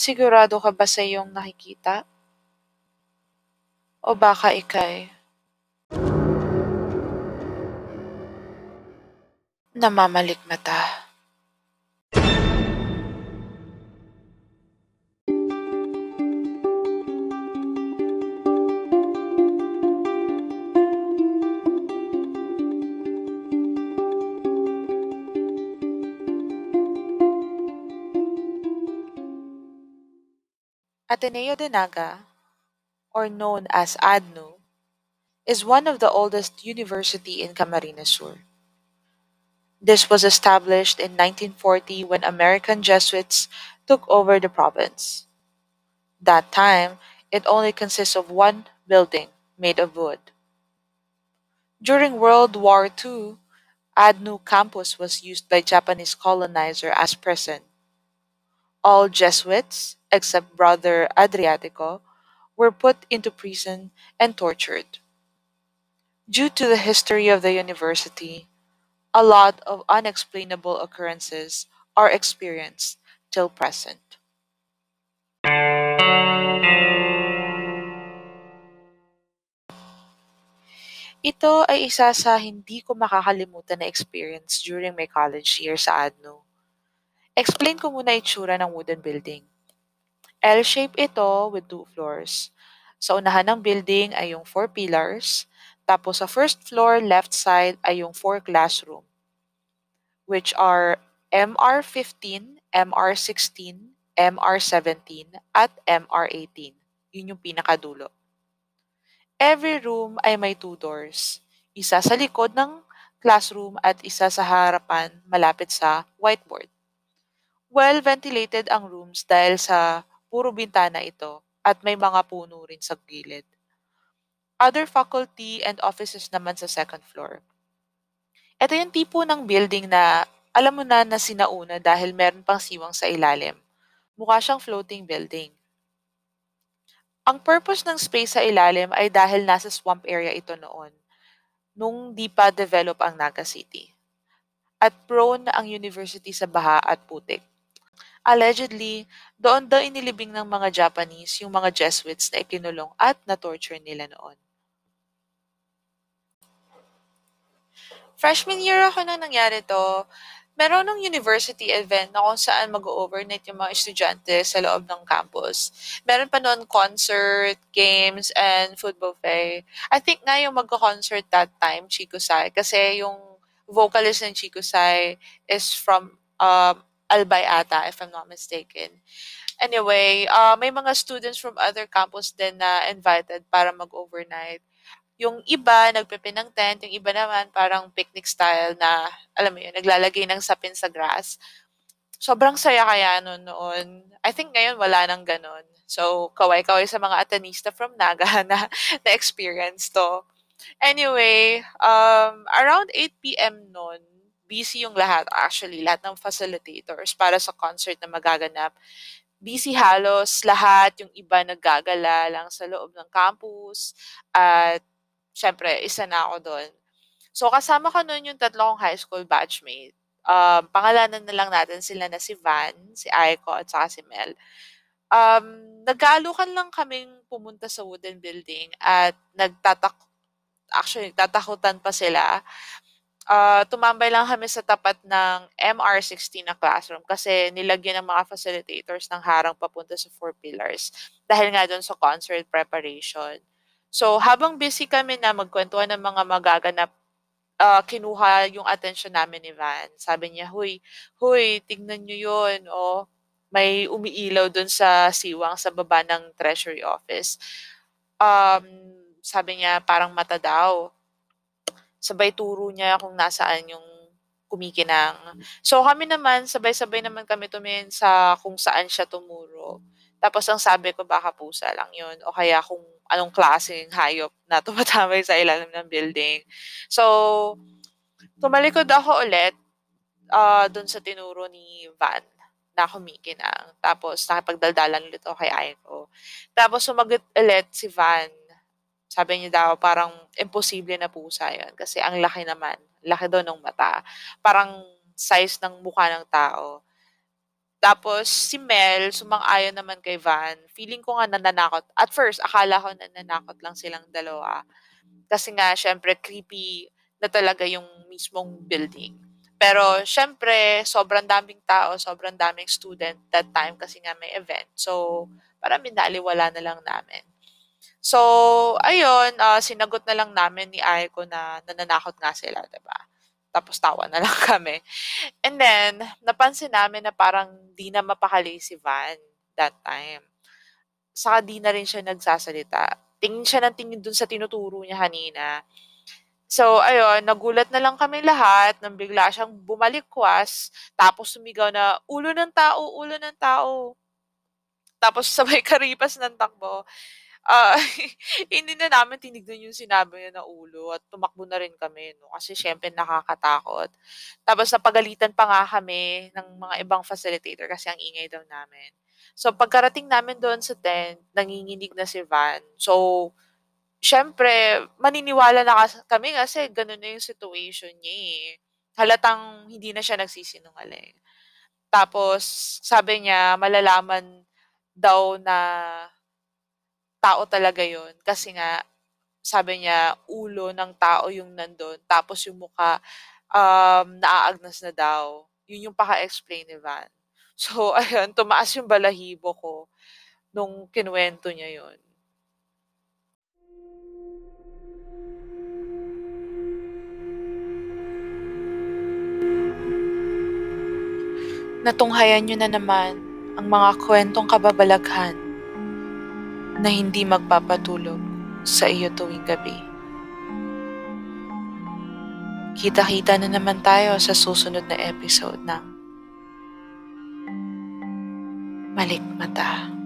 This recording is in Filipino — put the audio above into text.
Sigurado ka ba sa iyong nakikita? O baka ikay namamalikmata? Ateneo de Naga, or known as ADNU, is one of the oldest university in Camarines Sur. This was established in 1940 when American Jesuits took over the province. That time, it only consists of one building made of wood. During World War II, ADNU campus was used by Japanese colonizer as prison. All Jesuits, except Brother Adriatico, were put into prison and tortured. Due to the history of the university, a lot of unexplainable occurrences are experienced till present. Ito ay isa sa hindi ko makakalimutan na experience during my college year sa ADNO. Explain ko muna itsura ng wooden building. L-shape ito with two floors. Sa unahan ng building ay yung four pillars, tapos sa first floor left side ay yung four classroom, which are MR15, MR16, MR17, at MR18. Yun yung pinakadulo. Every room ay may two doors. Isa sa likod ng classroom at isa sa harapan malapit sa whiteboard. Well ventilated ang rooms dahil sa puro bintana ito at may mga puno rin sa gilid. Other faculty and offices naman sa second floor. Ito yung tipo ng building na alam mo na na sinauna dahil meron pang siwang sa ilalim. Mukha siyang floating building. Ang purpose ng space sa ilalim ay dahil nasa swamp area ito noon, nung di pa develop ang Naga City. At prone ang university sa baha at putik. Allegedly, doon daw inilibing ng mga Japanese yung mga Jesuits na ikinulong at na-torture nila noon. Freshman year ako nung nangyari to, meron ng university event na kung saan mag-overnight yung mga estudyante sa loob ng campus. Meron pa noon concert, games, and food buffet. I think nga yung mag-concert that time, Chico Sai, kasi yung vocalist ng Chico Sai is from um, Albay ata, if I'm not mistaken. Anyway, uh, may mga students from other campus din na invited para mag-overnight. Yung iba, nagpepe ng tent. Yung iba naman, parang picnic style na, alam mo yun, naglalagay ng sapin sa grass. Sobrang saya kaya noon noon. I think ngayon wala nang ganun. So, kaway-kaway sa mga Atenista from Naga na na-experience to. Anyway, um, around 8 p.m. noon, busy yung lahat actually, lahat ng facilitators para sa concert na magaganap. Busy halos lahat, yung iba naggagala lang sa loob ng campus at syempre, isa na ako doon. So, kasama ko noon yung tatlo kong high school batchmate. Um, pangalanan na lang natin sila na si Van, si Aiko, at saka si Mel. Um, nagkaalukan lang kaming pumunta sa wooden building at nagtatak actually, nagtatakutan pa sila. Uh, tumambay lang kami sa tapat ng MR16 na classroom kasi nilagyan ng mga facilitators ng harang papunta sa four pillars dahil nga doon sa concert preparation. So, habang busy kami na magkwentuhan ng mga magaganap, uh, kinuha yung attention namin ni Van. Sabi niya, huy, huy, tignan nyo yun. O, may umiilaw dun sa siwang sa baba ng treasury office. Um, sabi niya, parang mata daw. Sabay turo niya kung nasaan yung kumikinang. So kami naman, sabay-sabay naman kami tumingin sa kung saan siya tumuro. Tapos ang sabi ko, baka pusa lang yun. O kaya kung anong klaseng hayop na tumatambay sa ilalim ng building. So, tumalikod ako ulit uh, dun sa tinuro ni Van na kumikinang. Tapos, nakipagdaldalan ulit ako kay Aiko. Tapos, sumagot ulit si Van. Sabi niya daw, parang imposible na pusa yun. Kasi ang laki naman. Laki daw ng mata. Parang size ng mukha ng tao. Tapos si Mel, sumang-ayon naman kay Van. Feeling ko nga nananakot. At first, akala ko nananakot lang silang dalawa. Kasi nga, syempre, creepy na talaga yung mismong building. Pero, syempre, sobrang daming tao, sobrang daming student that time kasi nga may event. So, parang minaliwala na lang namin. So, ayun, uh, sinagot na lang namin ni Aiko na nananakot nga sila, ba diba? Tapos tawa na lang kami. And then, napansin namin na parang di na mapakali si Van that time. Saka di na rin siya nagsasalita. Tingin siya ng tingin dun sa tinuturo niya kanina. So, ayun, nagulat na lang kami lahat nang bigla siyang bumalikwas. Tapos sumigaw na, ulo ng tao, ulo ng tao. Tapos sabay karipas ng takbo ah, hindi na namin tinignan yung sinabi niya na ulo at tumakbo na rin kami 'no, kasi siyempre nakakatakot. Tapos napagalitan pa nga kami ng mga ibang facilitator kasi ang ingay daw namin. So pagkarating namin doon sa tent, nanginginig na si Van. So, siyempre maniniwala na kami kasi gano'n na yung situation niya, eh. Halatang hindi na siya nagsisinungaling. Tapos sabi niya malalaman daw na tao talaga yun. Kasi nga, sabi niya, ulo ng tao yung nandun. Tapos yung mukha, um, naaagnas na daw. Yun yung paka-explain ni Van. So, ayun, tumaas yung balahibo ko nung kinuwento niya yun. Natunghayan niyo na naman ang mga kwentong kababalaghan na hindi magpapatulog sa iyo tuwing gabi. Kita-kita na naman tayo sa susunod na episode ng Malik Mata.